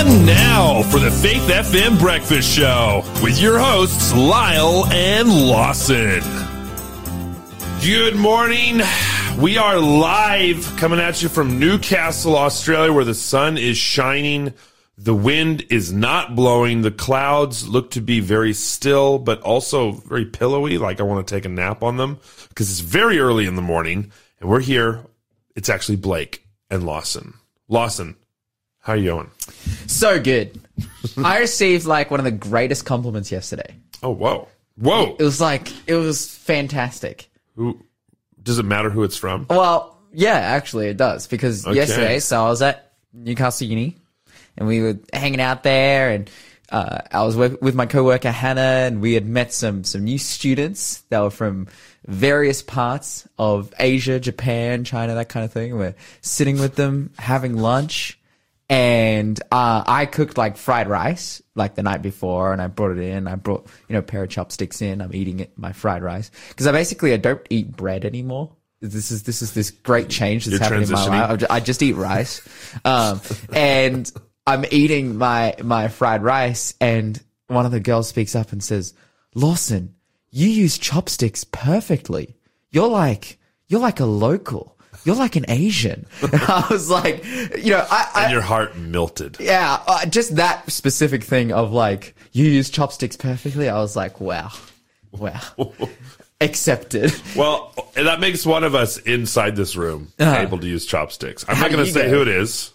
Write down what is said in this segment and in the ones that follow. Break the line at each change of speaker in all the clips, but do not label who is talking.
And now for the Faith FM Breakfast Show with your hosts, Lyle and Lawson. Good morning. We are live coming at you from Newcastle, Australia, where the sun is shining. The wind is not blowing. The clouds look to be very still, but also very pillowy, like I want to take a nap on them because it's very early in the morning. And we're here. It's actually Blake and Lawson. Lawson, how are you doing?
So good. I received like one of the greatest compliments yesterday.
Oh, whoa. Whoa.
It was like, it was fantastic.
Who, does it matter who it's from?
Well, yeah, actually it does because
Okay.
yesterday, so I was at Newcastle Uni and we were hanging out there and uh, I was with, with my coworker Hannah and we had met some, some new students that were from various parts of Asia, Japan, China, that kind of thing. We're sitting with them, having lunch and uh, I cooked like fried rice like the night before, and I brought it in. I brought you know a pair of chopsticks in. I'm eating it my fried rice because I basically I don't eat bread anymore. This is this is this great change that's
You're
happening in my life. I just eat rice, um, and I'm eating my my fried rice, and one of the girls speaks up and says, "Lawson, you use chopsticks perfectly. You're like you're like a local." You're like an Asian. I was like, you know, I, I
And your heart melted.
yeah, uh, just that specific thing of like you use chopsticks perfectly. I was like, wow, wow, accepted.
Well, and that makes one of us inside this room
Uh-huh.
able to use chopsticks. I'm not going to say
go?
who it is,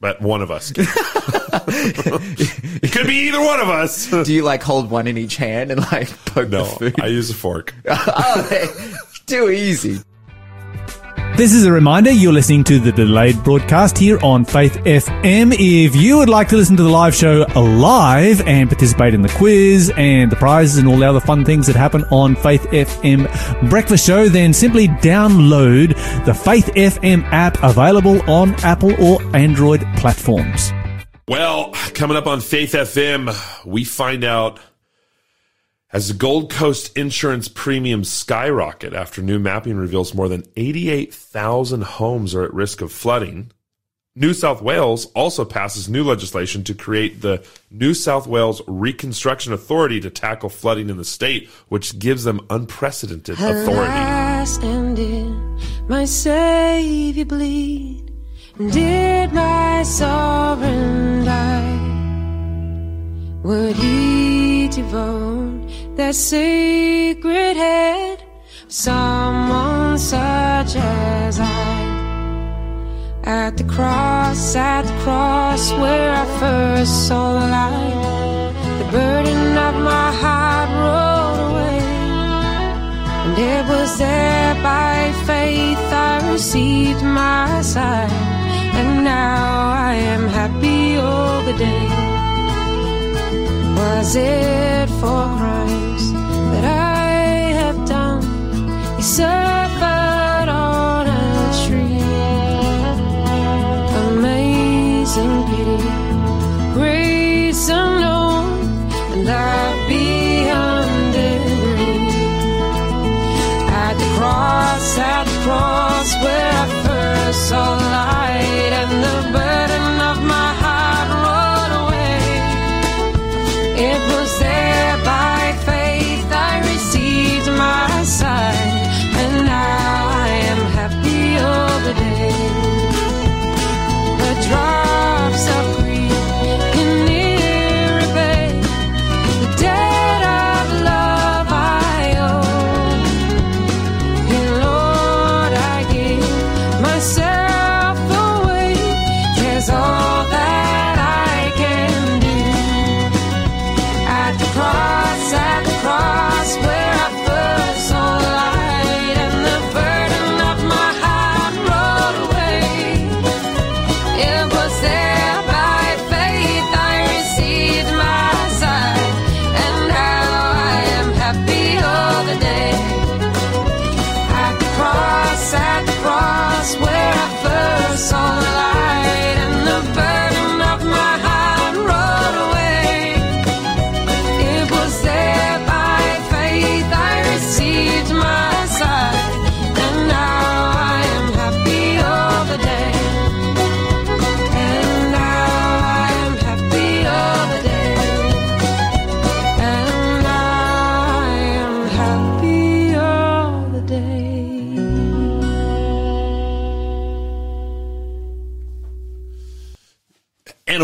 but one of us. Can. it could be either one of us.
Do you like hold one in each hand and like poke
No,
the food?
I use a fork.
oh, too easy.
This is a reminder you're listening to the delayed broadcast here on Faith FM. If you would like to listen to the live show live and participate in the quiz and the prizes and all the other fun things that happen on Faith FM Breakfast Show, then simply download the Faith FM app available on Apple or Android platforms.
Well, coming up on Faith FM, we find out as the Gold Coast insurance premiums skyrocket after new mapping reveals more than 88,000 homes are at risk of flooding. New South Wales also passes new legislation to create the New South Wales Reconstruction Authority to tackle flooding in the state, which gives them unprecedented authority.
Alas, and did my Savior bleed? Did my sovereign die? Would he devote that sacred head someone such as I? At the cross, at the cross where I first saw the light, the burden of my heart rolled away. And it was there by faith I received my sight. And now I am happy all the day. Was it for crimes that I have done? He suffered on a tree. Amazing pity, grace unknown, and love beyond degree at the cross, at the cross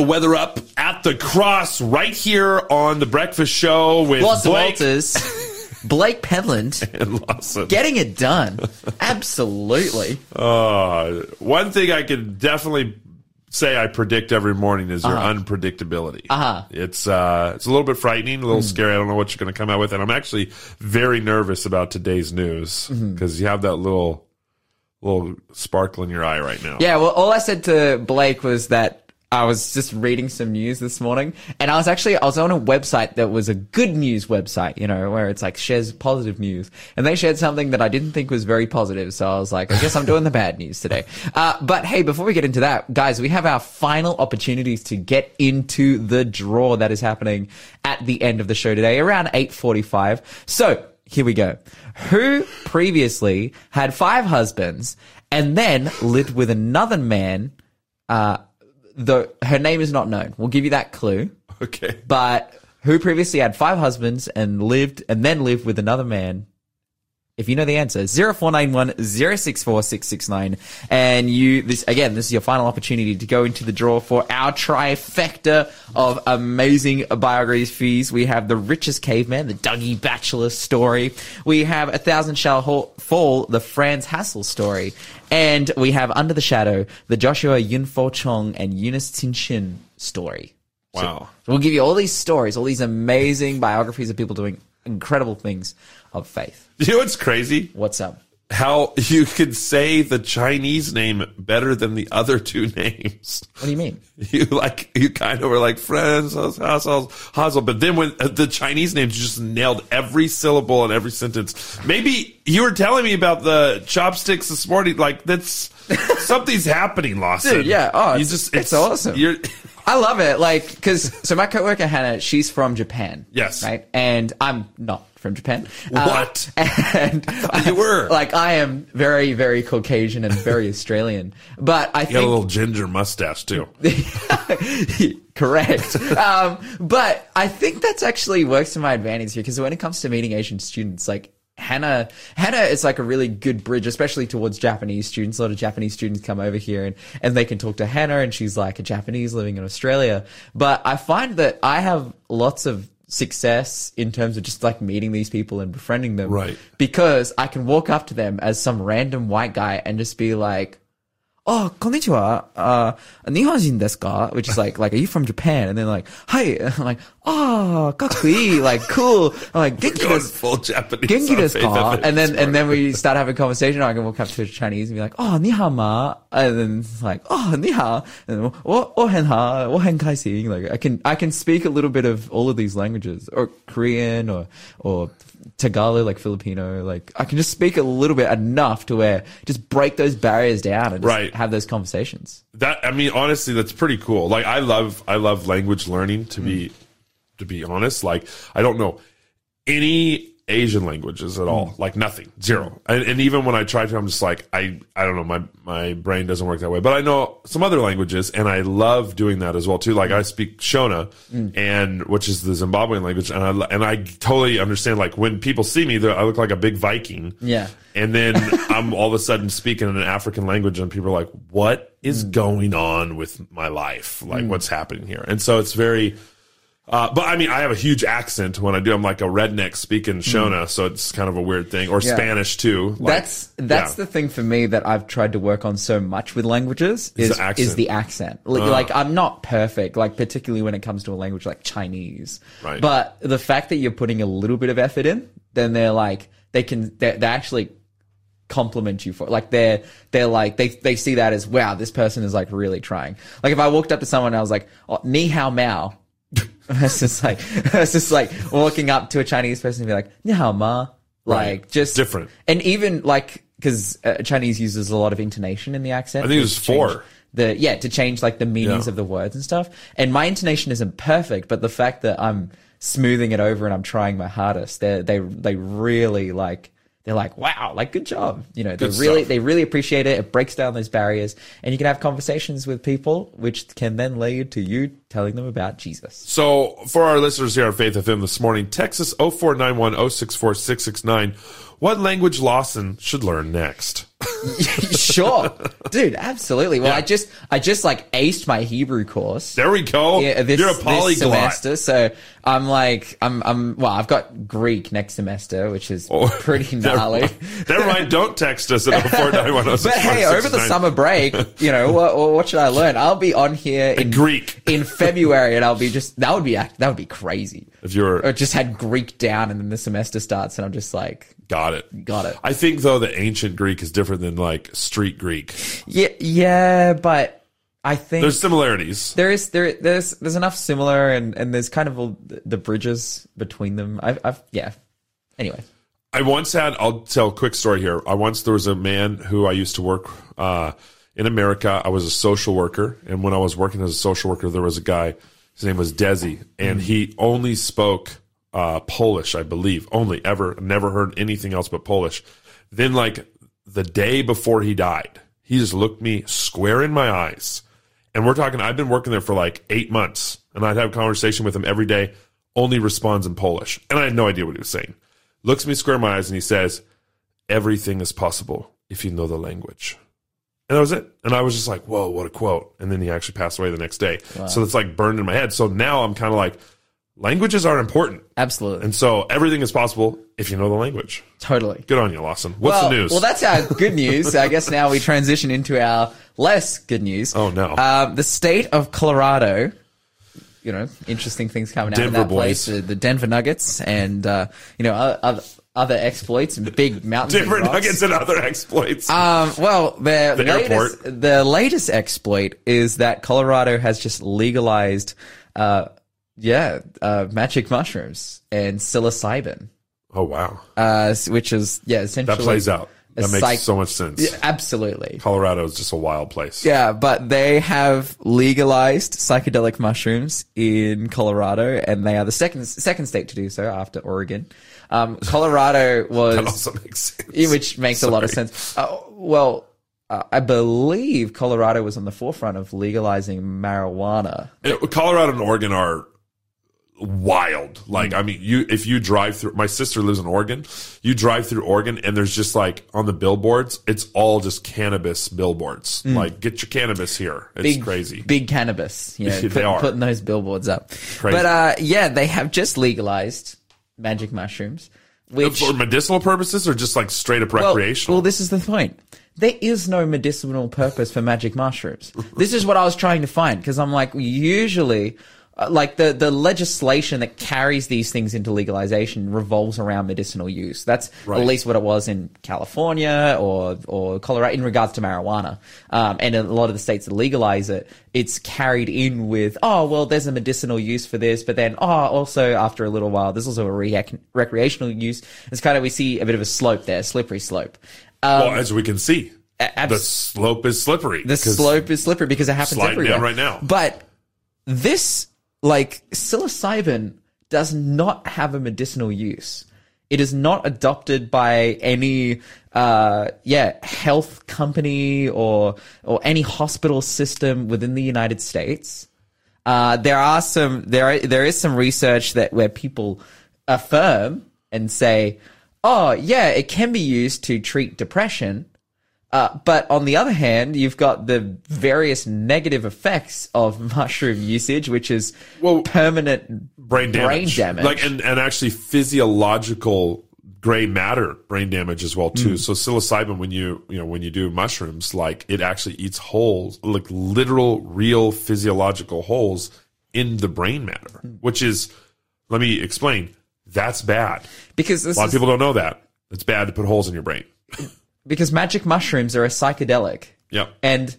weather up at the cross right here on the breakfast show with Blake
Walters. Blake Penland
and Lawson.
getting it done. Absolutely.
Uh, one thing I can definitely say I predict every morning is your
Uh-huh.
unpredictability.
Uh-huh.
It's uh, it's a little bit frightening, a little scary. I don't know what you're going to come out with, and I'm actually very nervous about today's news because you have that little little sparkle in your eye right now.
Yeah, well, all I said to Blake was that I was just reading some news this morning, and I was actually I was on a website that was a good news website, you know, where it's like shares positive news, and they shared something that I didn't think was very positive. So I was like, I guess I'm doing the bad news today. Uh, but hey, before we get into that, guys, we have our final opportunities to get into the draw that is happening at the end of the show today, around eight forty-five. So here we go. Who previously had five husbands and then lived with another man? Uh, the her name is not known. We'll give you that clue.
Okay.
But who previously had five husbands and lived and then lived with another man? If you know the answer, 0491 064 669. And you, this, again, this is your final opportunity to go into the draw for our trifecta of amazing biographies. Fees. We have The Richest Caveman, the Dougie Batchelor story. We have A Thousand Shall Fall, the Franz Hasel story. And we have Under the Shadow, the Joshua Yunfo Chong and Eunice Tinshin story.
Wow.
We'll give you all these stories, all these amazing biographies of people doing incredible things of faith.
You know what's crazy?
What's up?
How you could say the Chinese name better than the other two names.
What do you mean?
You like you kind of were like friends, Hazel, Hazel, but then when uh, the Chinese names, you just nailed every syllable and every sentence. Maybe you were telling me about the chopsticks this morning. Like that's something's happening, Lawson.
Dude, yeah. Oh,
you
it's-
just
it's awesome.
You're
I love it. Like, cause, so my coworker Hannah, she's from Japan.
Yes.
Right? And I'm not from Japan. Uh,
What?
and
you were.
Like, I am very, very Caucasian and very Australian. But I
you got a little ginger mustache too.
Correct. um, but I think that's actually works to my advantage here because when it comes to meeting Asian students, like Hannah, Hannah is like a really good bridge, especially towards Japanese students. A lot of Japanese students come over here and, and they can talk to Hannah and she's like a Japanese living in Australia. But I find that I have lots of success in terms of just like meeting these people and befriending them.
Right.
Because I can walk up to them as some random white guy and just be like, oh, konnichiwa, uh, nihonjin desu ka? Which is like, like, are you from Japan? And then like, hi. I'm like, oh, kakui, like, cool. I'm like, genki desu,
full Japanese.
genki desu ka? And then, and then we start having a conversation. I can walk up to a Chinese and be like, oh, ni hao ma. And then it's like, oh, ni hao. And then, oh, oh, hen ha, oh. Like, I can, I can speak a little bit of all of these languages or Korean or, or Tagalog, like Filipino. Like, I can just speak a little bit enough to where just break those barriers down and just
Right.
have those conversations.
that I mean, honestly, that's pretty cool. Like, I love, I love language learning. To be,
Mm.
to be honest, like, I don't know any Asian languages at
Mm.
all. Like nothing, zero. And, and even when I try to, I'm just like, I, I don't know, my my brain doesn't work that way. But I know some other languages, and I love doing that as well too. Like I speak Shona,
Mm.
and which is the Zimbabwean language, and I and I totally understand. Like when people see me, I look like a big Viking.
Yeah.
And then I'm all of a sudden speaking in an African language, and people are like, "What is going on with my life? Like, what's happening here?" And so it's very. Uh, but I mean, I have a huge accent when I do. I'm like a redneck speaking Shona, so it's kind of a weird thing. Or
Yeah.
Spanish too. Like,
that's that's
yeah.
the thing for me that I've tried to work on so much with languages is
the accent.
is the accent. Like,
Ah.
like, I'm not perfect, like particularly when it comes to a language like Chinese.
Right.
But the fact that you're putting a little bit of effort in, then they're like they can they they actually compliment you for it. like they're they're like they they see that as wow this person is like really trying. Like if I walked up to someone and I was like oh, ni hao mao. it's just like it's just like walking up to a Chinese person and be like ni hao ma. Like
Right.
just
Different.
and even like because uh, Chinese uses a lot of intonation in the accent.
I think there's four.
The yeah to change like the meanings
Yeah.
of the words and stuff. And my intonation isn't perfect, but the fact that I'm smoothing it over and I'm trying my hardest, they they they really like. They're like, wow, like good job. You know, they really
stuff.
they really appreciate it. It breaks down those barriers, and you can have conversations with people, which can then lead to you telling them about Jesus.
So, for our listeners here on Faith FM this morning, Texas 0491 064 669, what language Lawson should learn next?
sure, dude, absolutely. Well,
Yeah.
I just I just like aced my Hebrew course.
There we go.
Yeah, this,
You're a
this
polyglot.
semester, so I'm like I'm I'm well. I've got Greek next semester, which is
Oh,
pretty gnarly.
Never mind. Don't text us at 0491
But hey, over the summer break, you know what? What should I learn? I'll be on here in
Greek.
in February, and I'll be just that would be that would be crazy.
If you're
Or just had Greek down, and then the semester starts, and I'm just like,
got it.
got it.
I think though the ancient Greek is different than like street Greek.
Yeah, yeah, but I think
There's similarities.
there is there there's there's enough similar, and and there's kind of all the the bridges between them. I've, I've yeah. Anyway,
I once had, I'll tell a quick story here. I once, there was a man who I used to work uh, in America. I was a social worker. And when I was working as a social worker, there was a guy, his name was Desi, and he only spoke uh, Polish, I believe. Only, ever, never heard anything else but Polish. Then, like, the day before he died, he just looked me square in my eyes. And we're talking, I've been working there for like eight months, and I'd have a conversation with him every day, only responds in Polish. And I had no idea what he was saying looks me square in my eyes and he says, Everything is possible if you know the language. And that was it. And I was just like, whoa, what a quote. And then he actually passed away the next day. So it's like burned in my head. So now I'm kind of like, languages are important.
absolutely,
And so everything is possible if you know the language.
totally.
Good on you, Lawson. What's
well,
the news?
Well, that's our good news. I guess now we transition into our less good news.
Oh, no.
Um, the state of Colorado. You know, interesting things coming out
Denver
of that place. The, the Denver Nuggets and uh, you know other other exploits and big mountains. and
Different
rocks.
nuggets and other exploits.
Um, well, the,
The
latest,
airport.
the latest exploit is that Colorado has just legalized, uh, yeah, uh, magic mushrooms and psilocybin,
oh, wow.
uh, which is yeah, essentially
That plays out. That makes
psych-
so much sense.
Yeah, absolutely.
Colorado is just a wild place.
Yeah, but they have legalized psychedelic mushrooms in Colorado, and they are the second second state to do so after Oregon. Um, Colorado was
That also makes sense.
Which makes a lot of sense. Uh, well, uh, I believe Colorado was on the forefront of legalizing marijuana.
Colorado and Oregon are wild. Like,
Hmm.
I mean, you if you drive through. My sister lives in Oregon. You drive through Oregon, and there's just like on the billboards, it's all just cannabis billboards. Like, get your cannabis here. It's.
Big,
crazy.
Big cannabis. You know,
They
put-
are.
putting those billboards up.
Crazy.
But uh, yeah, they have just legalized magic mushrooms, which
For medicinal purposes, or just like straight up
well,
recreational.
Well, this is the point. There is no medicinal purpose for magic mushrooms. this is what I was trying to find because I'm like, usually, uh, like the the legislation that carries these things into legalization revolves around medicinal use. That's
Right.
at least what it was in California or or Colorado in regards to marijuana. Um, and in a lot of the states that legalize it, it's carried in with, oh well, there's a medicinal use for this, but then oh, also after a little while, there's also a rec- recreational use. It's kind of we see a bit of a slope there, slippery slope. Um,
well, as we can see,
abs-
the slope is slippery.
the slope is slippery because it happens everywhere
down right now.
But this, like psilocybin, does not have a medicinal use. It is not adopted by any, uh, yeah, health company or or any hospital system within the United States. Uh, there are some there are, there is some research that where people affirm and say, "Oh, yeah, it can be used to treat depression." Uh, but on the other hand, you've got the various negative effects of mushroom usage, which is
Well,
permanent
brain damage.
Brain damage.
Like and, and actually physiological gray matter brain damage as well too. So psilocybin when you you know when you do mushrooms like it actually eats holes like literal real physiological holes in the brain matter,
Hmm.
which is let me explain. That's bad.
because
A lot of people don't know that. It's bad to put holes in your brain.
Because magic mushrooms are a psychedelic,
Yep.
and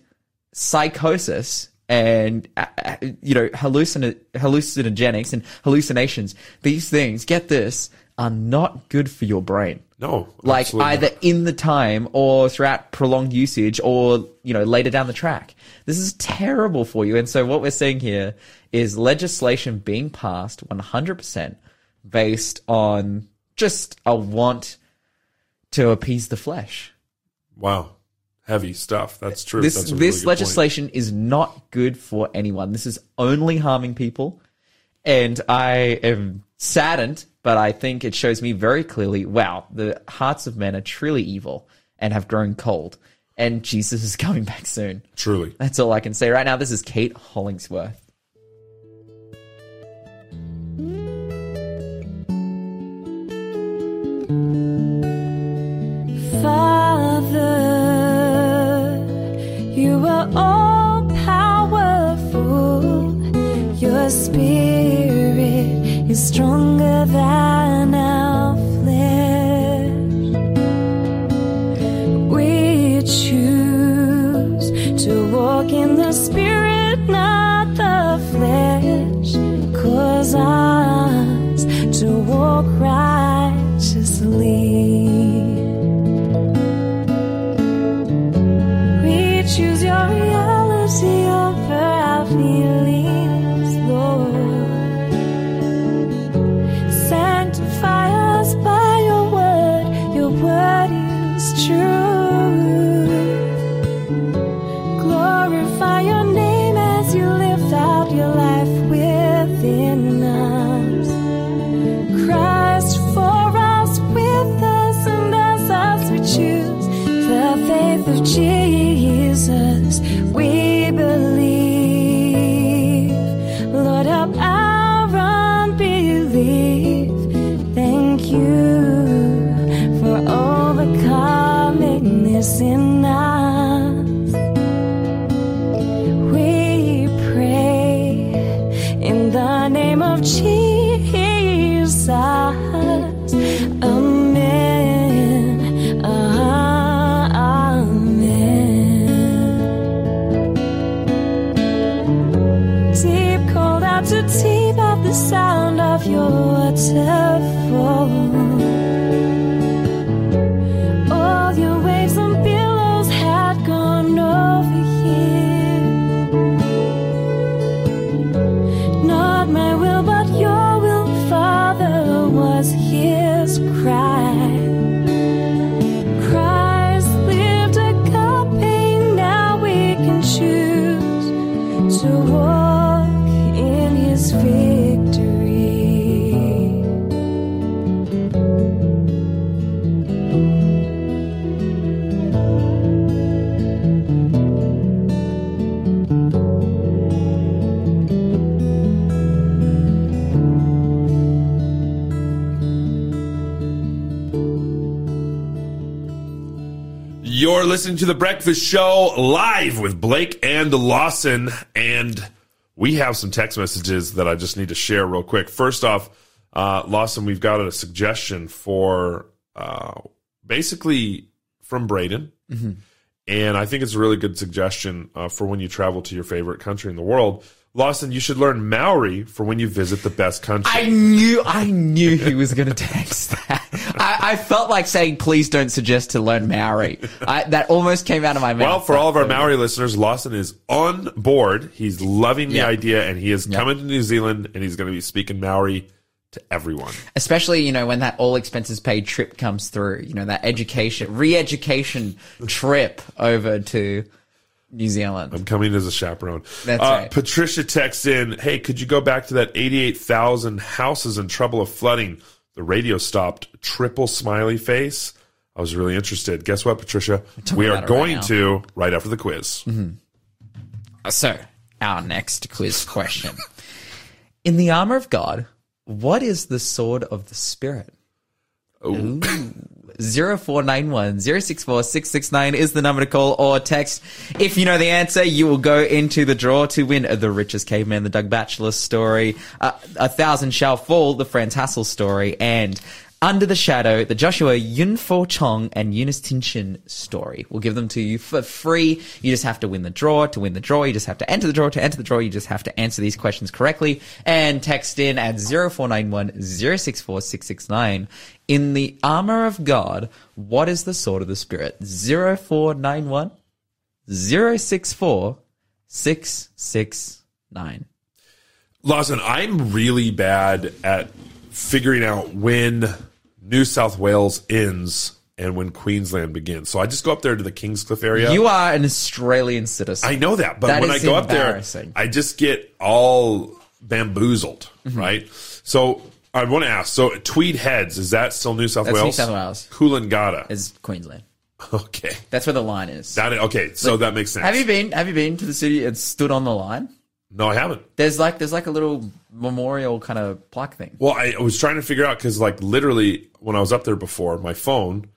psychosis and uh, uh, you know hallucin- hallucinogenics and hallucinations. These things, get this, are not good for your brain.
No.
like either
not.
in the time or throughout prolonged usage or you know later down the track this is terrible for you and so what we're seeing here is legislation being passed 100% based on just a want to appease the flesh
Wow. heavy stuff. That's true.
This
That's a really
this
point.
legislation is not good for anyone. This is only harming people, and I am saddened. But I think it shows me very clearly. Wow, the hearts of men are truly evil and have grown cold, and Jesus is coming back soon.
Truly.
That's all I can say right now. This is Kate Hollingsworth.
Father, you are all powerful. Your spirit is stronger than our
listening to the Breakfast Show live with Blake and Lawson, and we have some text messages that I just need to share real quick. First off, uh, Lawson, we've got a suggestion for uh, basically from Braden, and I think it's a really good suggestion uh, for when you travel to your favorite country in the world. Lawson, you should learn Maori for when you visit the best country.
I knew, I knew he was going to text that. I, I felt like saying, "Please don't suggest to learn Maori." I, that almost came out of my mouth.
Well, for all of our Maori listeners, Lawson is on board. He's loving the
Yeah.
idea, and he is coming to New Zealand, and he's going to be speaking Maori to everyone.
especially you know when that all expenses paid trip comes through. You know that education, re-education trip over to New Zealand.
I'm coming as a chaperone.
That's
uh,
right.
Patricia texts in, "Hey, could you go back to that 88,000 houses in trouble of flooding? The radio stopped. Triple smiley face." I was really interested. Guess what, Patricia? We are
right
going.
Mm-hmm.
to right after the quiz.
So, our next quiz question: In the armor of God, what is the sword of the Spirit?
Ooh.
0491 064 669 is the number to call or text. If you know the answer, you will go into the draw to win the richest caveman, the Doug Batchelor story, uh, A Thousand Shall Fall, the Franz Hasel story, and Under the Shadow, the Joshua Yunfo Chong and Eunice Tinchin story. We'll give them to you for free. You just have to win the draw. To win the draw, you just have to enter the draw. To enter the draw, you just have to answer these questions correctly and text in at 0491 064 669. In the armor of God, what is the sword of the Spirit? 0491 064 669.
Lawson, I'm really bad at figuring out when New South Wales ends and when Queensland begins. So I just go up there to the Kingscliff area.
You are an Australian citizen.
I know that, but
That
when I go up there. I just get all bamboozled,
Mm-hmm.
right? So I want to ask. So Tweed Heads is that still New South
That's New
Wales?
South Wales.
Coolangatta.
Is Queensland.
Okay,
That's where the line is.
that okay. So that makes sense.
have you been? Have you been to the city and stood on the line?
No, I haven't.
There's like there's like a little memorial kind of plaque thing.
Well, I was trying to figure out because, like, literally, when I was up there before, my phone,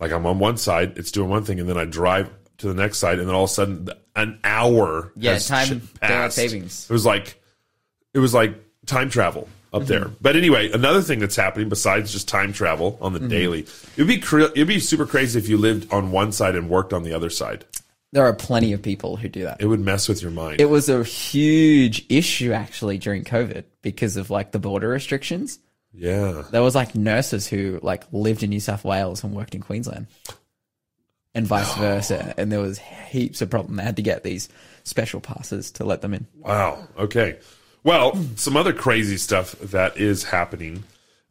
like, I'm on one side, it's doing one thing, and then I drive to the next side, and then all of a sudden, an hour,
Yeah,
has
time- daylight
passed.
savings.
It was like, it was like time travel up
Mm-hmm.
there. But anyway, another thing that's happening besides just time travel on the
Mm-hmm.
daily, it'd be cre- it'd be super crazy if you lived on one side and worked on the other side.
There are plenty of people who do that.
It would mess with your mind.
It was a huge issue actually during COVID because of like the border restrictions.
yeah.
There was like nurses who like lived in New South Wales and worked in Queensland, and vice versa. And there was heaps of problem. They had to get these special passes to let them in.
Wow. Okay. Well, some other crazy stuff that is happening.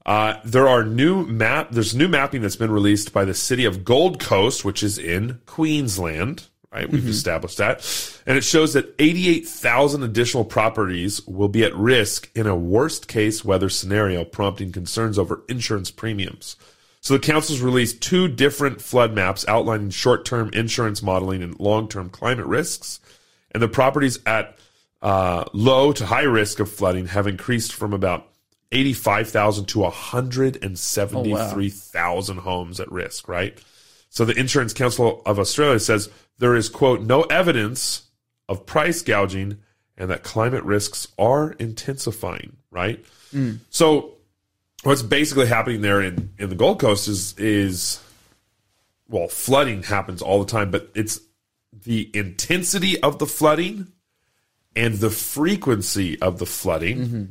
Uh, there are new map. There's new mapping that's been released by the city of Gold Coast, which is in Queensland. Right, we've established that, and it shows that 88,000 additional properties will be at risk in a worst case weather scenario, prompting concerns over insurance premiums. So the council's released two different flood maps outlining short-term insurance modeling and long-term climate risks, and the properties at uh, low to high risk of flooding have increased from about 85,000 to 173,000 homes at risk, right? So the Insurance Council of Australia says there is, quote, no evidence of price gouging and that climate risks are intensifying, right? Mm. So what's basically happening there in, in the Gold Coast is is well, flooding happens all the time, but it's the intensity of the flooding and the frequency of the flooding mm-hmm.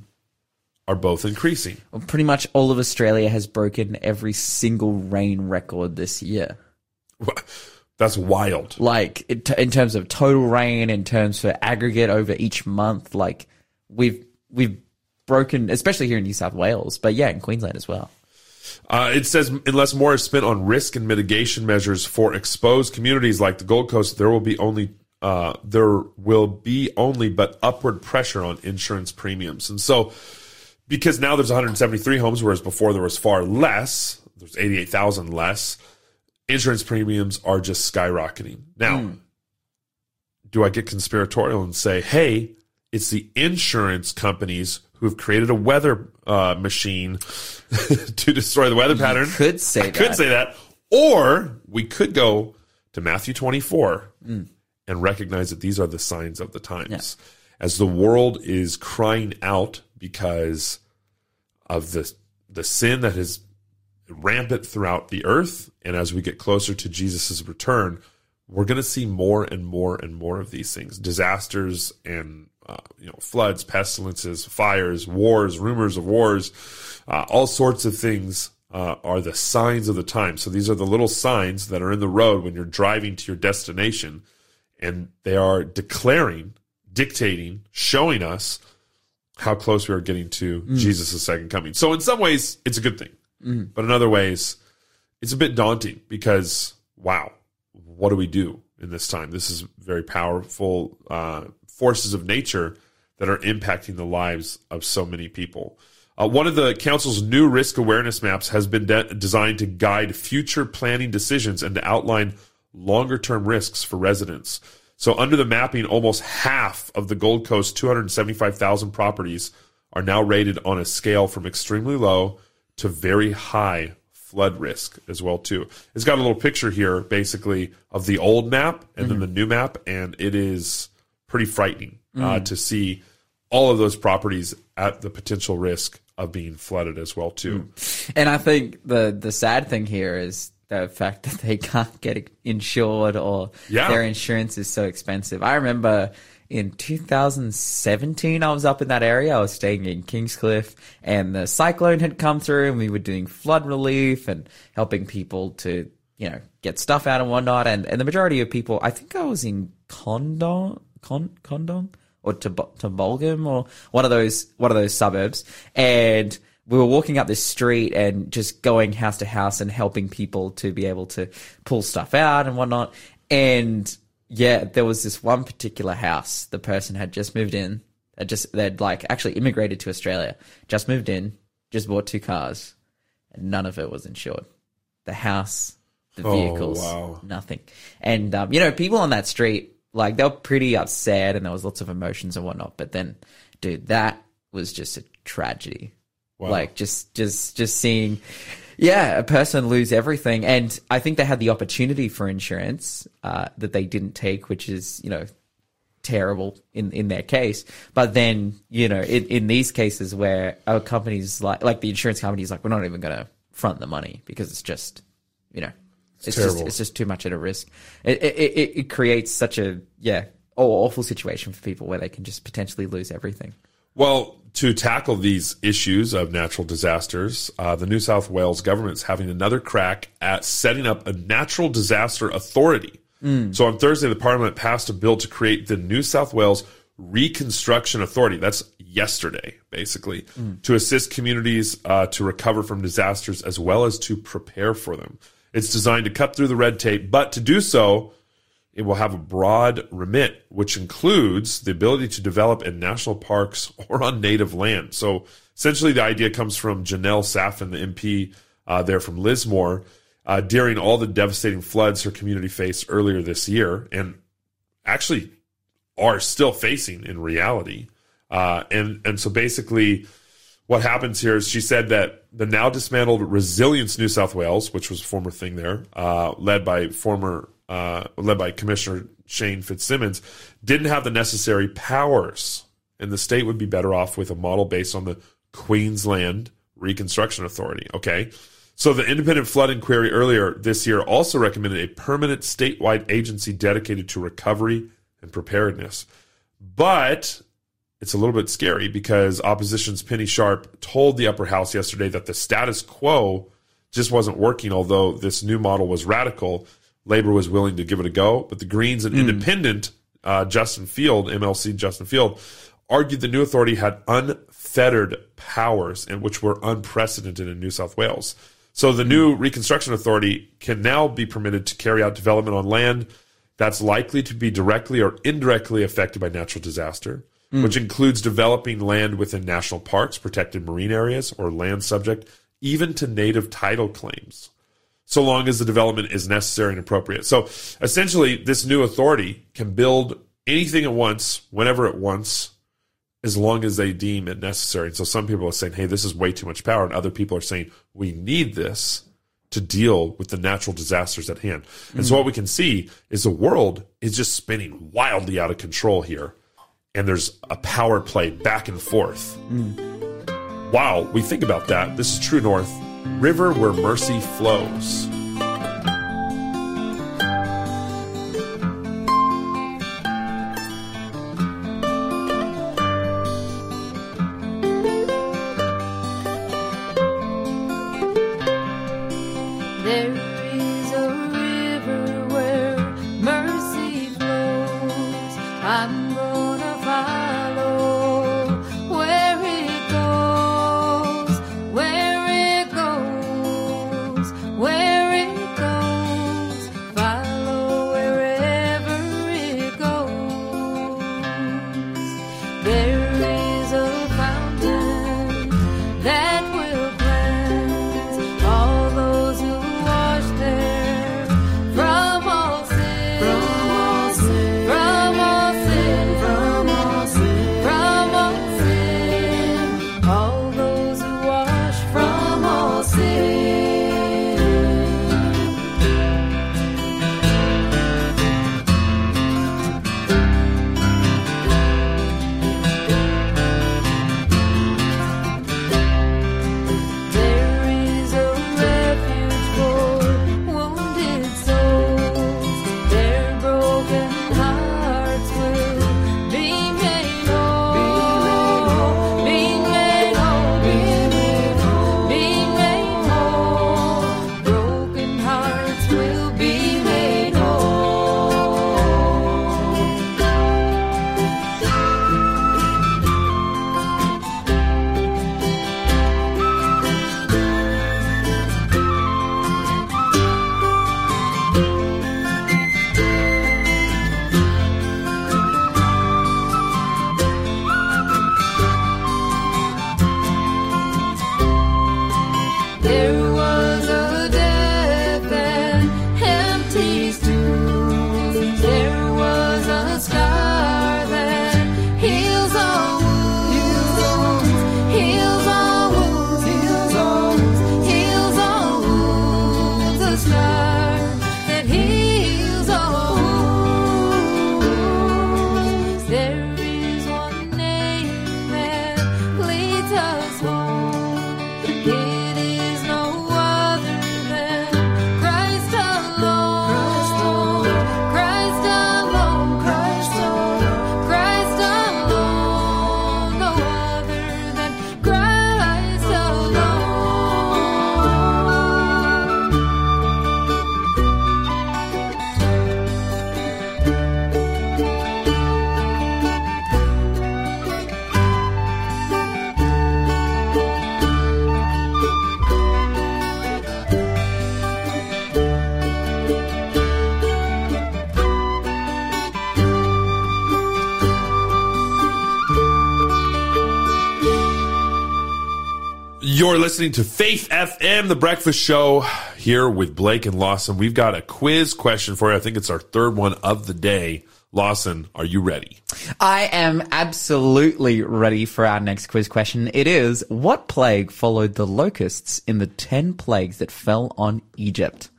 are both increasing.
Well, pretty much all of Australia has broken every single rain record this year.
That's wild.
Like in, t- in terms of total rain, in terms for aggregate over each month, like we've we've broken, especially here in New South Wales, but yeah, in Queensland as well.
Uh, it says unless more is spent on risk and mitigation measures for exposed communities like the Gold Coast, there will be only uh, there will be only but upward pressure on insurance premiums. And so, because now there's 173 homes, whereas before there was far less, there's 88,000 less. Insurance premiums are just skyrocketing. Now, do I get conspiratorial and say, hey, it's the insurance companies who have created a weather uh, machine to destroy the weather pattern?
could say
I could say that. Or we could go to Matthew 24
Mm.
and recognize that these are the signs of the times. As the world is crying out because of the, the sin that is rampant throughout the earth, and as we get closer to Jesus' return, we're going to see more and more and more of these things. Disasters and uh, you know floods pestilences fires wars rumors of wars uh, all sorts of things uh, are the signs of the time. So these are the little signs that are in the road when you're driving to your destination. And they are declaring dictating showing us how close we are getting to jesus' second coming. So in some ways it's a good thing but in other ways it's a bit daunting because wow what do we do in this time? This is very powerful uh, forces of nature that are impacting the lives of so many people. Uh, one of the council's new risk awareness maps has been de- designed to guide future planning decisions and to outline longer term risks for residents. So under the mapping almost half of the gold coast 275000 properties are now rated on a scale from extremely low to very high flood risk as well too. It's got a little picture here basically of the old map and then the new map and it is pretty frightening uh, to see all of those properties at the potential risk of being flooded as well too.
And I think the the sad thing here is the fact that they can't get insured or
Yeah.
their insurance is so expensive. I remember in 2017, I was up in that area. I was staying in Kingscliff, and the cyclone had come through, and we were doing flood relief and helping people to, you know, get stuff out and whatnot. And and the majority of people, I think I was in Condong, Con, or to Tumbulgum or one of those one of those suburbs, and we were walking up this street and just going house to house and helping people to be able to pull stuff out and whatnot. And yeah, there was this one particular house. The person had just moved in. Had just they'd like actually immigrated to Australia. Just moved in. Just bought two cars, and none of it was insured. The house, the
Oh,
vehicles,
wow.
nothing. And um, you know, people on that street, like they were pretty upset, and there was lots of emotions and whatnot. But then, dude, that was just a tragedy.
Wow.
Like just, just, just seeing, yeah, a person lose everything, and I think they had the opportunity for insurance uh, that they didn't take, which is you know terrible in in their case. But then you know in, in these cases where our companies like like the insurance companies like we're not even going to front the money because it's just you know it's, just it's just too much at a risk. It it, it it creates such a yeah aw- awful situation for people where they can just potentially lose everything.
Well, to tackle these issues of natural disasters, uh, the New South Wales government is having another crack at setting up a natural disaster authority. So on Thursday, the Parliament passed a bill to create the New South Wales Reconstruction Authority. That's yesterday, basically, to assist communities uh, to recover from disasters as well as to prepare for them. It's designed to cut through the red tape, but to do so, it will have a broad remit, which includes the ability to develop in national parks or on native land. So essentially, the idea comes from Janelle Saffin, the MP uh, there from Lismore, uh, during all the devastating floods her community faced earlier this year, and actually are still facing in reality. Uh, and and so basically, what happens here is she said that the now dismantled Resilience New South Wales, which was a former thing there, uh, led by former uh, led by Commissioner Shane Fitzsimmons, didn't have the necessary powers, and the state would be better off with a model based on the Queensland Reconstruction Authority. Okay. So the independent flood inquiry earlier this year also recommended a permanent statewide agency dedicated to recovery and preparedness. But it's a little bit scary because opposition's Penny Sharpe told the upper house yesterday that the status quo just wasn't working, although this new model was radical. Labor was willing to give it a go, but the Greens and hmm. independent uh, Justin Field, MLC Justin Field, argued the new authority had unfettered powers and which were unprecedented in New South Wales. So the new hmm. Reconstruction Authority can now be permitted to carry out development on land that's likely to be directly or indirectly affected by natural disaster, hmm. which includes developing land within national parks, protected marine areas, or land subject even to native title claims, so long as the development is necessary and appropriate. So essentially, this new authority can build anything at once, whenever it wants, as long as they deem it necessary. And so some people are saying, hey, this is way too much power. And other people are saying, we need this to deal with the natural disasters at hand. And so hmm. what we can see is the world is just spinning wildly out of control here. And there's a power play back and forth. Hmm. Wow, we think about that. This is True North, river where mercy flows. You're listening to Faith FM, the breakfast show, here with Blake and Lawson. We've got a quiz question for you. I think it's our third one of the day. Lawson, are you ready?
I am absolutely ready for our next quiz question. It is what plague followed the locusts in the 10 plagues that fell on Egypt?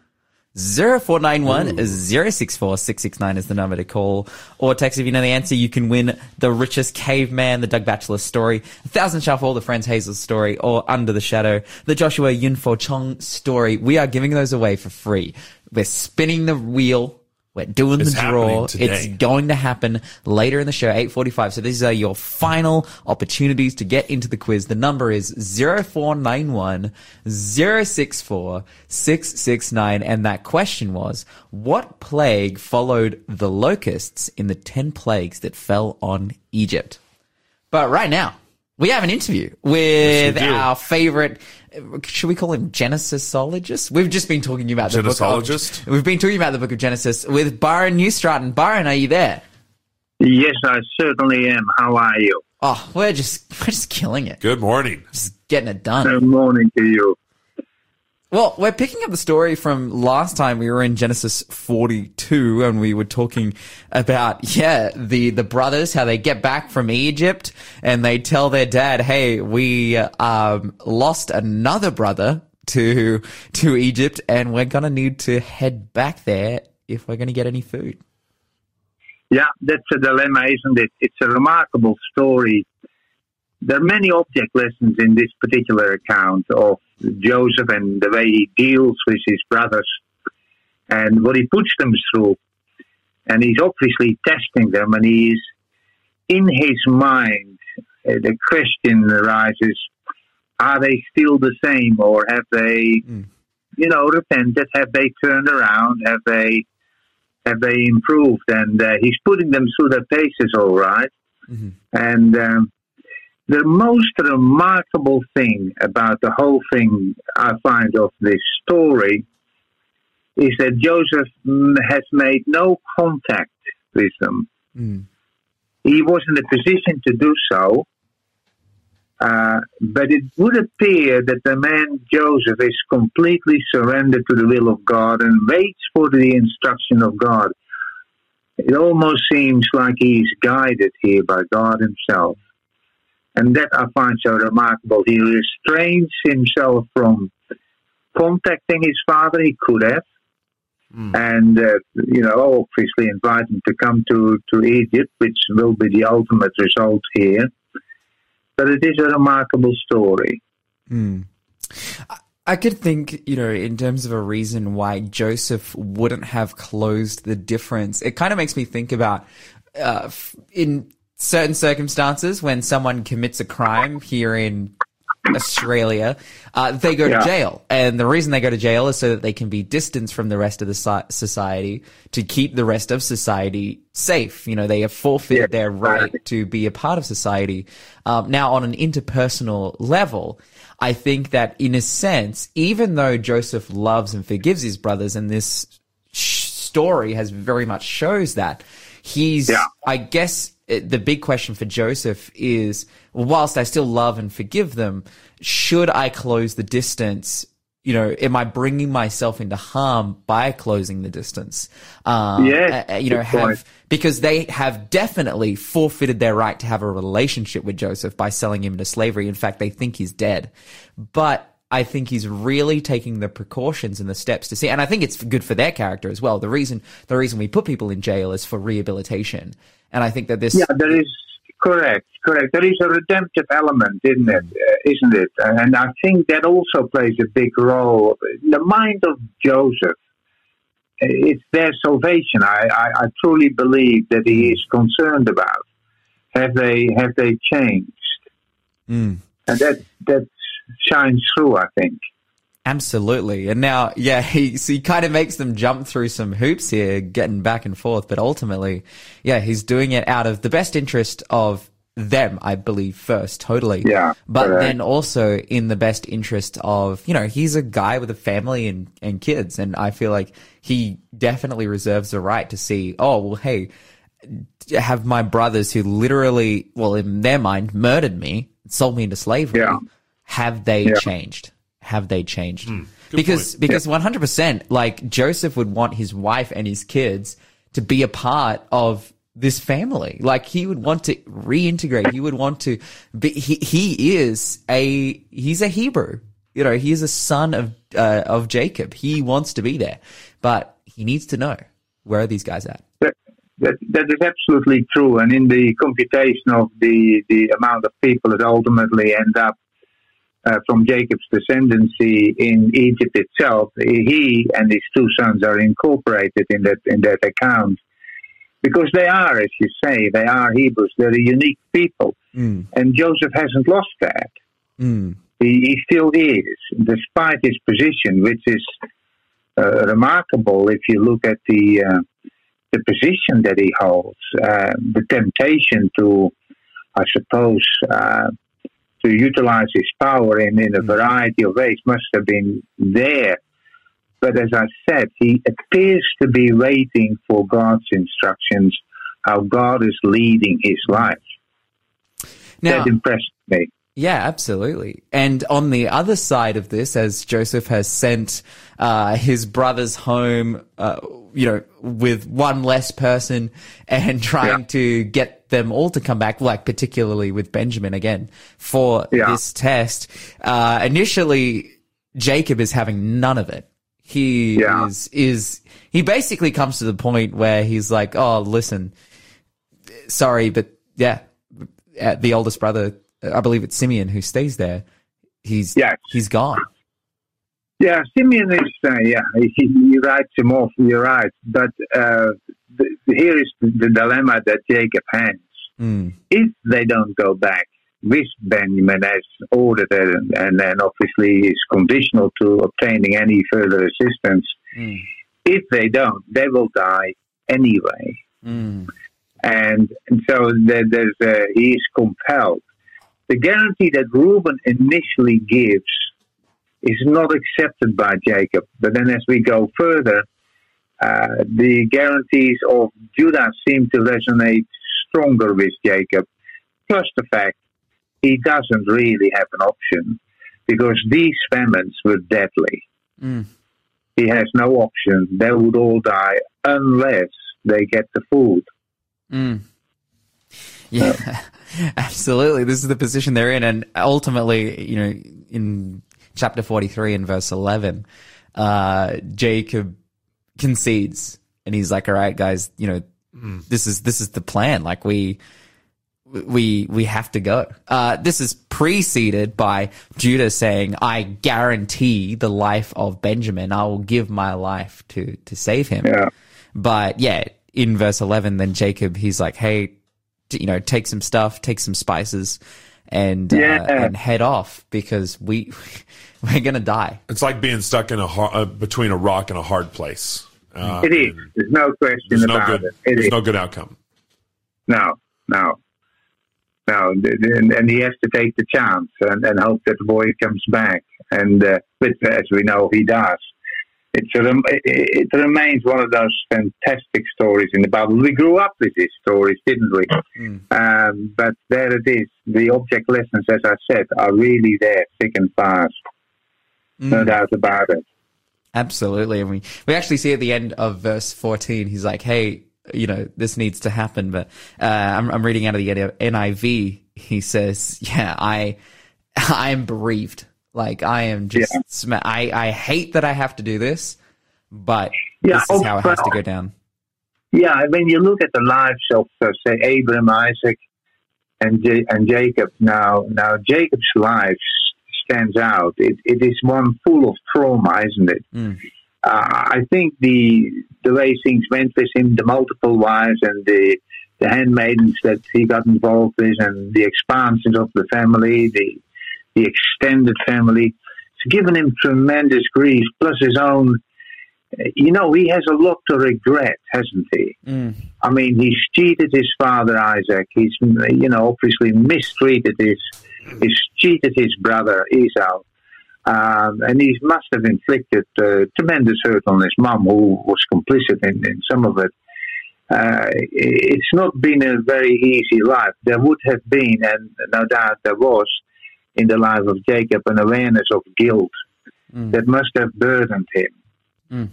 0491 064 669 is the number to call or text if you know the answer. You can win the richest caveman, the Doug Batchelor story, a thousand shall fall, the Franz Hasel story, or Under the Shadow, the Joshua Yunfo Chong story. We are giving those away for free. We're spinning the wheel. We're doing
It's
the draw. It's going to happen later in the show, 8.45. So these are uh, your final opportunities to get into the quiz. The number is 0491 064 669. And that question was, what plague followed the locusts in the 10 plagues that fell on Egypt? But right now, we have an interview with
Yes,
our favorite, should we call him Genesisologist? We've just been talking about the book of- We've been talking about the book of Genesis with Byron Newstratton. Byron, are you there?
Yes, I certainly am. How are you?
Oh, we're just we're just killing it,
Good morning.
just getting it done.
Good morning to you.
Well, we're picking up the story from last time we were in Genesis 42 and we were talking about, yeah, the, the brothers, how they get back from Egypt and they tell their dad, hey, we, um, lost another brother to, to Egypt and we're gonna need to head back there if we're gonna get any food.
Yeah, that's a dilemma, isn't it? It's a remarkable story. There are many object lessons in this particular account of Joseph and the way he deals with his brothers and what he puts them through. And he's obviously testing them, and he's in his mind. Uh, the question arises are they still the same, or have they, you know, repented? Have they turned around? Have they have they improved? And uh, he's putting them through their paces, all right. And um, the most remarkable thing about the whole thing I find of this story is that Joseph mm, has made no contact with them. He was in a position to do so, uh, but it would appear that the man Joseph is completely surrendered to the will of God and waits for the instruction of God. It almost seems like he's guided here by God Himself. And that I find so remarkable. He restrains himself from contacting his father. He could have. And, uh, you know, obviously invite him to come to, to Egypt, which will be the ultimate result here. But it is a remarkable story.
I could think, you know, in terms of a reason why Joseph wouldn't have closed the difference. It kind of makes me think about uh, in certain circumstances when someone commits a crime here in Australia, uh, they go
Yeah.
to jail, and the reason they go to jail is so that they can be distanced from the rest of the so- society to keep the rest of society safe. You know, they have forfeited
Yeah,
their right to be a part of society. Um, now, on an interpersonal level, I think that in a sense, even though Joseph loves and forgives his brothers, and this sh- story has very much shows that he's,
Yeah.
I guess, the big question for Joseph is, whilst I still love and forgive them, should I close the distance? You know, am I bringing myself into harm by closing the distance? Um,
Yes,
uh, uh, you know, have
point.
because they have definitely forfeited their right to have a relationship with Joseph by selling him into slavery. In fact, they think he's dead. But I think he's really taking the precautions and the steps to see, and I think it's good for their character as well. The reason, the reason we put people in jail is for rehabilitation. And I think that this,
Yeah, there is correct, correct. There is a redemptive element, isn't it? Uh, isn't it? And I think that also plays a big role. The mind of Joseph, uh, it's their salvation. I, I, I truly believe that he is concerned about. Have they have they changed? And that that shines through. I think.
Absolutely. And now, yeah, he, so he kind of makes them jump through some hoops here, getting back and forth. But ultimately, yeah, he's doing it out of the best interest of them, I believe, first, totally.
Yeah,
But
correct.
then also in the best interest of, you know, he's a guy with a family and, and kids. And I feel like he definitely reserves the right to see, oh, well, hey, have my brothers who literally, well, in their mind, murdered me, sold me into slavery.
Yeah.
Have they
Yeah.
changed? Have they changed?
good
because
point.
because one hundred percent, like Joseph would want his wife and his kids to be a part of this family. Like he would want to reintegrate. He would want to be. He he is a he's a Hebrew. You know, he is a son of uh, of Jacob. He wants to be there, but he needs to know where are these guys at.
That, that, that is absolutely true. And in the computation of the, the amount of people that ultimately end up uh, from Jacob's descendancy in Egypt itself, he and his two sons are incorporated in that in that account because they are, as you say, they are Hebrews. They're a unique people,
Mm.
and Joseph hasn't lost that.
Mm.
He, he still is, despite his position, which is uh, remarkable if you look at the uh, the position that he holds, uh, the temptation to, I suppose, uh, to utilize his power in, in a mm. variety of ways must have been there. But as I said, he appears to be waiting for God's instructions, how God is leading his life.
Now,
that impressed me.
Yeah, absolutely. And on the other side of this, as Joseph has sent uh, his brothers home, uh, you know, with one less person and trying
Yeah.
to get them all to come back, like particularly with Benjamin again for
Yeah.
this test. Uh, initially, Jacob is having none of it. He
Yeah.
is is he basically comes to the point where he's like, "Oh, listen, sorry, but yeah, uh, the oldest brother, I believe it's Simeon who stays there. He's
Yes.
he's gone.
Yeah, Simeon is, uh, yeah, he, he writes him off, you're right. But uh, the, here is the dilemma that Jacob has.
Mm.
If they don't go back with Benjamin as ordered, and, and then obviously is conditional to obtaining any further assistance,
Mm.
if they don't, they will die anyway.
Mm.
And, and so there, there's uh, he is compelled. The guarantee that Reuben initially gives is not accepted by Jacob. But then as we go further, uh, the guarantees of Judah seem to resonate stronger with Jacob. Plus the fact he doesn't really have an option because these famines were deadly.
Mm.
He has no option. They would all die unless they get the food.
Mm. Yeah, absolutely. This is the position they're in, and ultimately, you know, in chapter forty-three and verse eleven, uh, Jacob concedes, and he's like, "All right, guys, you know, this is this is the plan. Like we." We we have to go. Uh, this is preceded by Judah saying, "I guarantee the life of Benjamin. I will give my life to to save him."
Yeah.
But yeah, in verse 11, then Jacob, he's like, hey, you know, take some stuff, take some spices and,
Yeah.
uh, and head off because we, we're going to die.
It's like being stuck in a har- uh, between a rock and a hard place. Uh,
It is. There's no question
There's no
about
good.
it. It
There's
is.
no good outcome.
No, no, no. th- th- And, and he has to take the chance and, and hope that the boy comes back. And uh, which, as we know, he does. It's a, it, it remains one of those fantastic stories in the Bible. We grew up with these stories, didn't we? Um, but there it is. The object lessons, as I said, are really there, thick and fast. No doubt about it.
Absolutely. And we, we actually see at the end of verse 14, he's like, hey, you know, this needs to happen. But, uh, I'm, I'm reading out of the NIV. He says, yeah, I, I am bereaved. Like I am just,
Yeah.
sma- I, I hate that I have to do this, but
Yeah,
this is how it has to go down.
Yeah, when you look at the lives of, uh, say, Abraham, Isaac, and J- and Jacob, now now Jacob's life stands out. It, it is one full of trauma, isn't it?
Mm.
Uh, I think the the way things went with him, the multiple wives and the the handmaidens that he got involved with, and the expansion of the family, the the extended family, it's given him tremendous grief. Plus his own, you know, he has a lot to regret, hasn't he?
Mm.
I mean, he's cheated his father Isaac. He's, you know, obviously mistreated his, he's cheated his brother Esau. Um, and he must have inflicted uh, tremendous hurt on his mum, who was complicit in, in some of it. Uh, it's not been a very easy life. There would have been, and no doubt there was, in the life of Jacob an awareness of guilt that must have burdened him.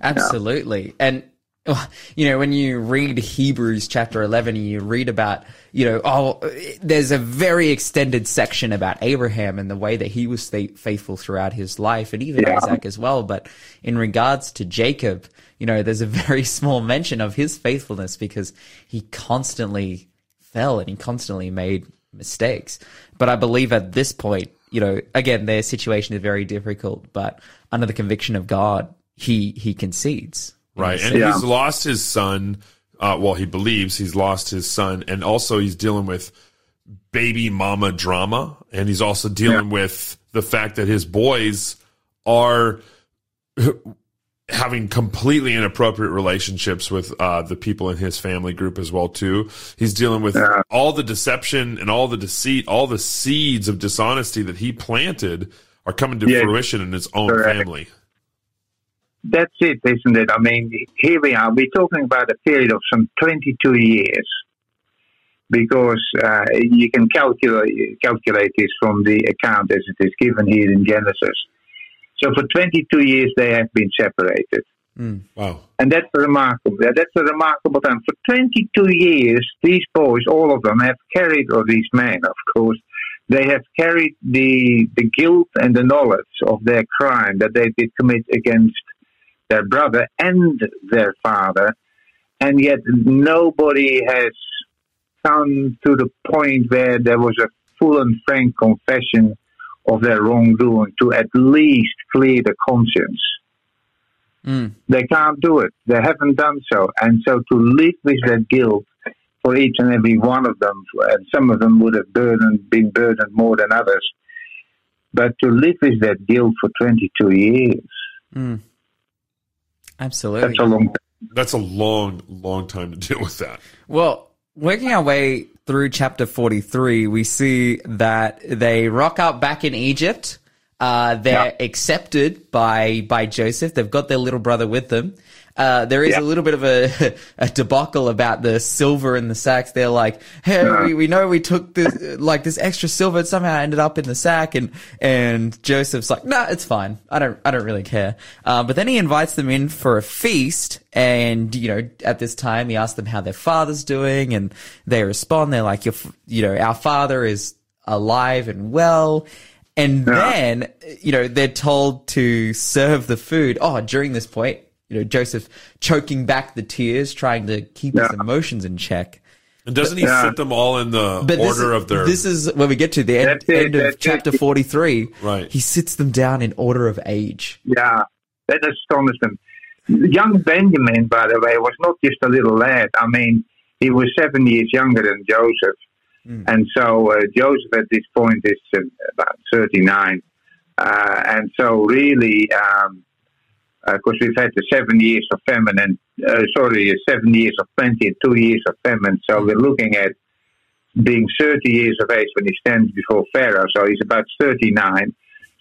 Absolutely. And uh, you know, when you read Hebrews chapter 11 and you read about, you know, oh, there's a very extended section about Abraham and the way that he was faithful throughout his life and even
Yeah.
Isaac as well. But in regards to Jacob, you know, there's a very small mention of his faithfulness because he constantly fell and he constantly made mistakes. But I believe at this point, you know, again, their situation is very difficult, but under the conviction of God, he, he concedes.
Right. And
Yeah.
he's lost his son. Uh, well, he believes he's lost his son. And also he's dealing with baby mama drama. And he's also dealing with the fact that his boys are having completely inappropriate relationships with uh, the people in his family group as well too. He's dealing with
Yeah.
all the deception and all the deceit, all the seeds of dishonesty that he planted are coming to
Yeah.
fruition in his own
Correct.
family.
That's it, isn't it? I mean, here we are. We're talking about a period of some 22 years because uh, you can calculate, calculate this from the account as it is given here in Genesis. So for 22 years, they have been separated. Hmm.
Wow.
And that's remarkable. That's a remarkable time. For 22 years, these boys, all of them, have carried, or these men, of course, they have carried the, the guilt and the knowledge of their crime that they did commit against their brother and their father. And yet nobody has come to the point where there was a full and frank confession of their wrongdoing to at least clear the conscience. Hmm. They can't do it. They haven't done so. And so to live with that guilt for each and every one of them, and some of them would have burdened, been burdened more than others, but to live with that guilt for 22 years,
Absolutely.
that's a long time.
That's a long, long time to deal with that.
Well, working our way through chapter 43, we see that they rock up back in Egypt. Uh, they're
Yeah.
accepted by, by Joseph. They've got their little brother with them. Uh, there is
Yeah.
a little bit of a, a debacle about the silver in the sacks. They're like, hey, we, we know we took this, like this extra silver it somehow ended up in the sack. And, and Joseph's like, nah, it's fine. I don't, I don't really care. Uh, but then he invites them in for a feast. And, you know, at this time, he asks them how their father's doing. And they respond. They're like, your, you know, our father is alive and well. And then, you know, they're told to serve the food. Oh, during this point, you know, Joseph choking back the tears, trying to keep his emotions in check.
And doesn't he
Yeah.
sit them all in the
But
order
is,
of their?
this is when we get to the end,
it,
end of chapter
it.
43.
Right.
He sits them down in order of age.
Yeah, that astonished them. Young Benjamin, by the way, was not just a little lad. I mean, he was seven years younger than Joseph. And so uh, Joseph at this point is uh, about 39. Uh, and so really, um, of course, we've had the seven years of famine and, uh, sorry, seven years of plenty and two years of famine. So we're looking at being 30 years of age when he stands before Pharaoh. So he's about 39.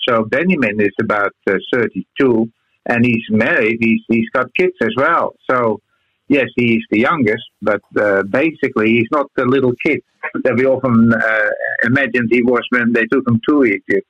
So Benjamin is about uh, 32 and he's married. He's, he's got kids as well. So, yes, he's the youngest, but uh, basically he's not the little kid that we often uh, imagined he was when they took him to Egypt.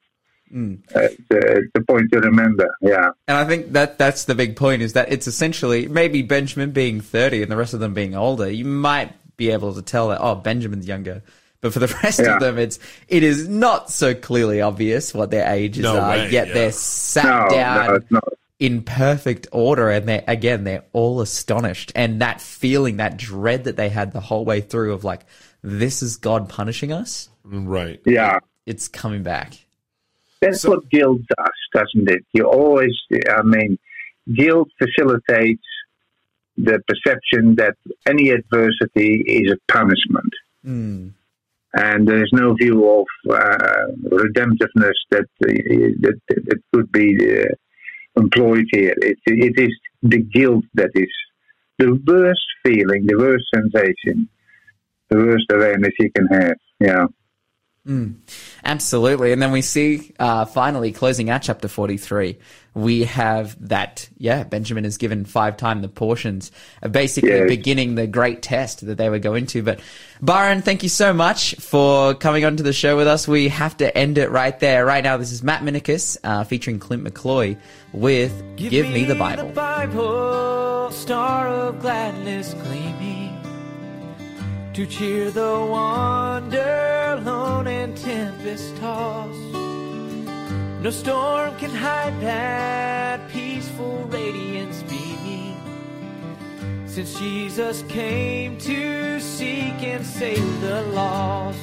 Uh, the, the point to remember, yeah.
And I think that that's the big point is that it's essentially maybe Benjamin being 30 and the rest of them being older. You might be able to tell that, oh, Benjamin's younger. But for the rest
Yeah.
of them, it's, it is not so clearly obvious what their ages
No
are,
way,
yet
yeah.
they're sat
No,
down
no,
in perfect order. And they again, they're all astonished. And that feeling, that dread that they had the whole way through of like, this is God punishing us.
right.
Yeah.
It's coming back.
That's
So-
what guilt does, doesn't it? You always, I mean, guilt facilitates the perception that any adversity is a punishment. And there's no view of uh, redemptiveness that, uh, that, that could be uh, employed here. It, it is the guilt that is the worst feeling, the worst sensation, the worst awareness you can have. Yeah.
Absolutely. And then we see, uh, finally closing out chapter 43, we have that, yeah, Benjamin is given five times the portions, uh, basically
Yes.
beginning the great test that they were going to. But Byron, thank you so much for coming onto the show with us. We have to end it right there. Right now, this is Matt Minikis, uh, featuring Clint McCloy with Give, Me the Bible.
Bible, star of gladness gleaming, to cheer the wander, lone tempest tossed. No storm can hide that peaceful radiance beaming. Since Jesus came to seek and save the lost.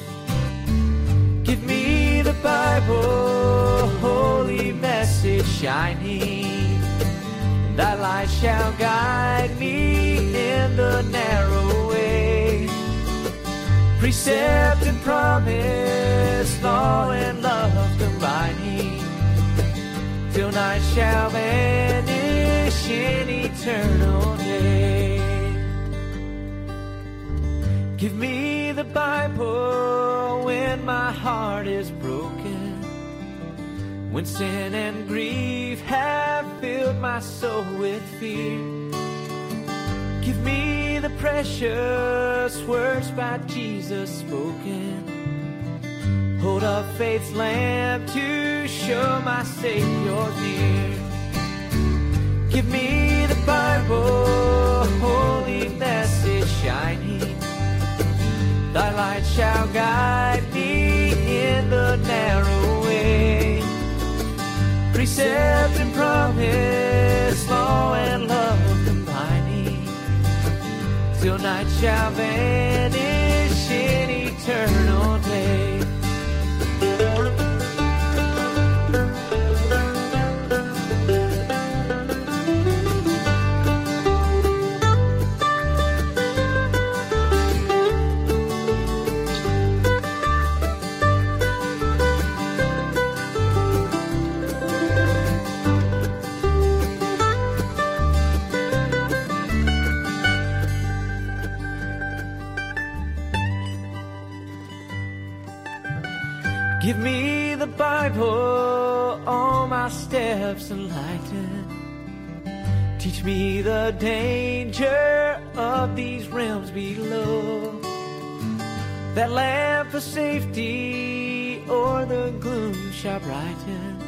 Give me the Bible, holy message shining. Thy light shall guide me in the narrow. Precept and promise, law and love combining. Till night shall vanish in eternal day. Give me the Bible when my heart is broken. When sin and grief have filled my soul with fear. Give me the precious words by Jesus spoken. Hold up faith's lamp to show my Savior near. Give me the Bible, holy message shining. Thy light shall guide me in the narrow way. Precept and promise, law and love. Till night shall vanish in eternal day. Danger of these realms below. That lamp of safety or the gloom shall brighten.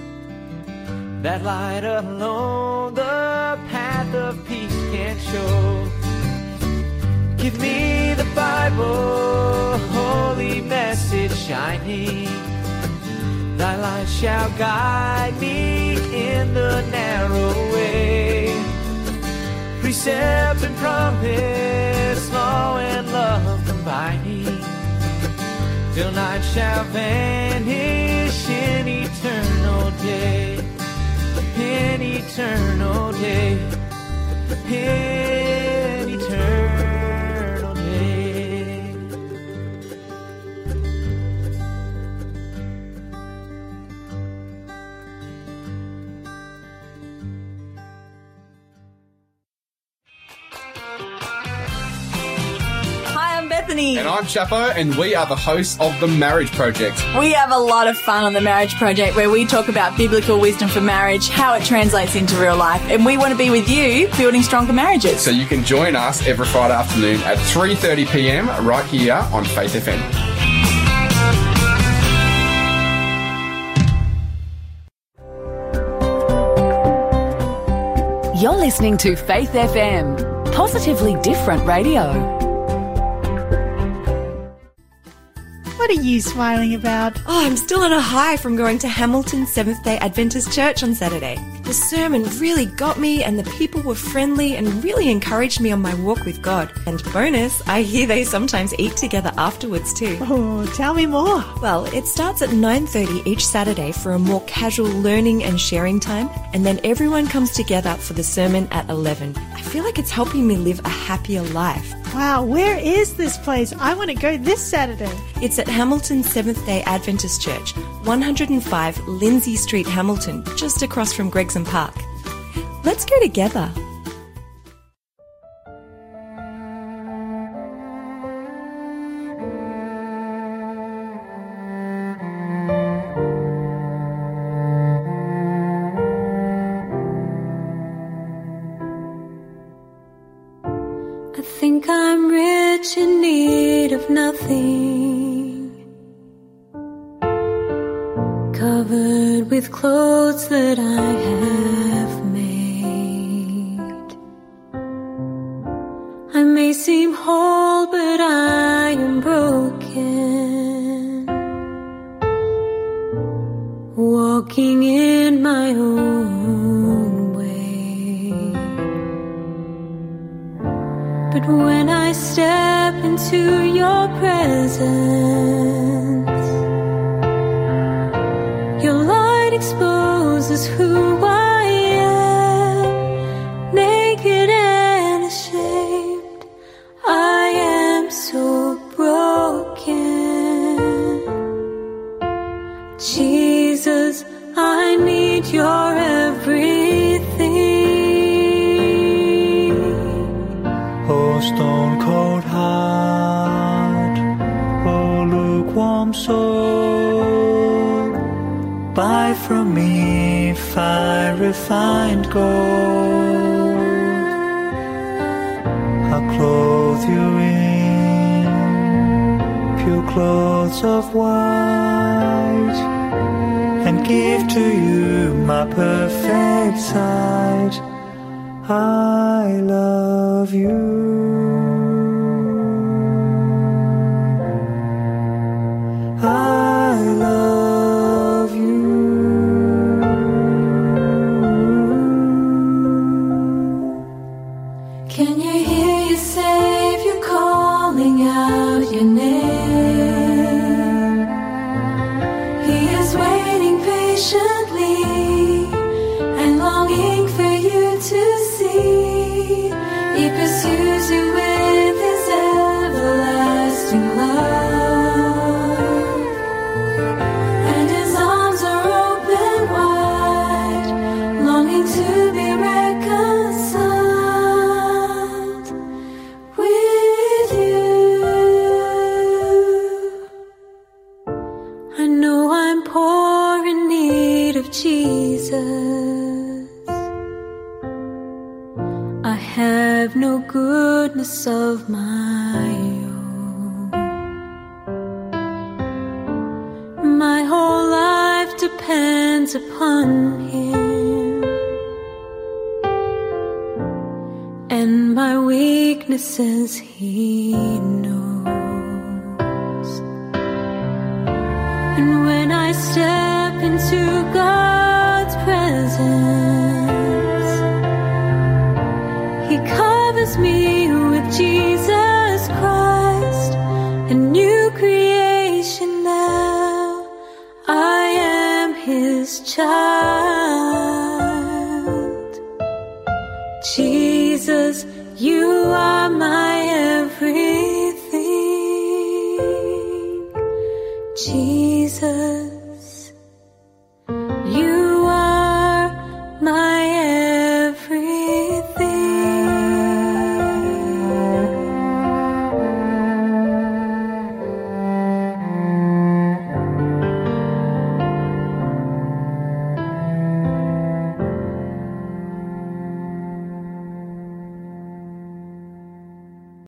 That light alone the path of peace can show. Give me the Bible, holy message shining. Thy light shall guide me in the narrow. Precept and promise, law and love combining. Till night shall vanish in eternal day. In eternal day. In
I'm
Chapo, and we are the hosts of The Marriage Project.
We have a lot of fun on the Marriage Project where we talk about biblical wisdom for marriage, how it translates into real life, and we want to be with you building stronger marriages.
So you can join us every Friday afternoon at 3.30pm right here on Faith FM.
You're listening to Faith FM, positively different radio.
Are you smiling about?
Oh, I'm still on a high from going to Hamilton Seventh day Adventist Church on Saturday. The sermon really got me, and the people were friendly and really encouraged me on my walk with God. And bonus, I hear they sometimes eat together afterwards too.
Oh, tell me more.
Well, it starts at 9:30 each Saturday for a more casual learning and sharing time, and then everyone comes together for the sermon at 11. I feel like it's helping me live a happier life.
Wow, where is this place? I want to go this Saturday.
It's at Hamilton Seventh day Adventist Church, 105 Lindsay Street, Hamilton, just across from Park. Let's go together.
I think I'm rich in need of nothing. Covered with clothes that I have. walking in my own way. But when I step into your presence,
gold. I'll clothe you in pure clothes of white and give to you my perfect sight. I love you.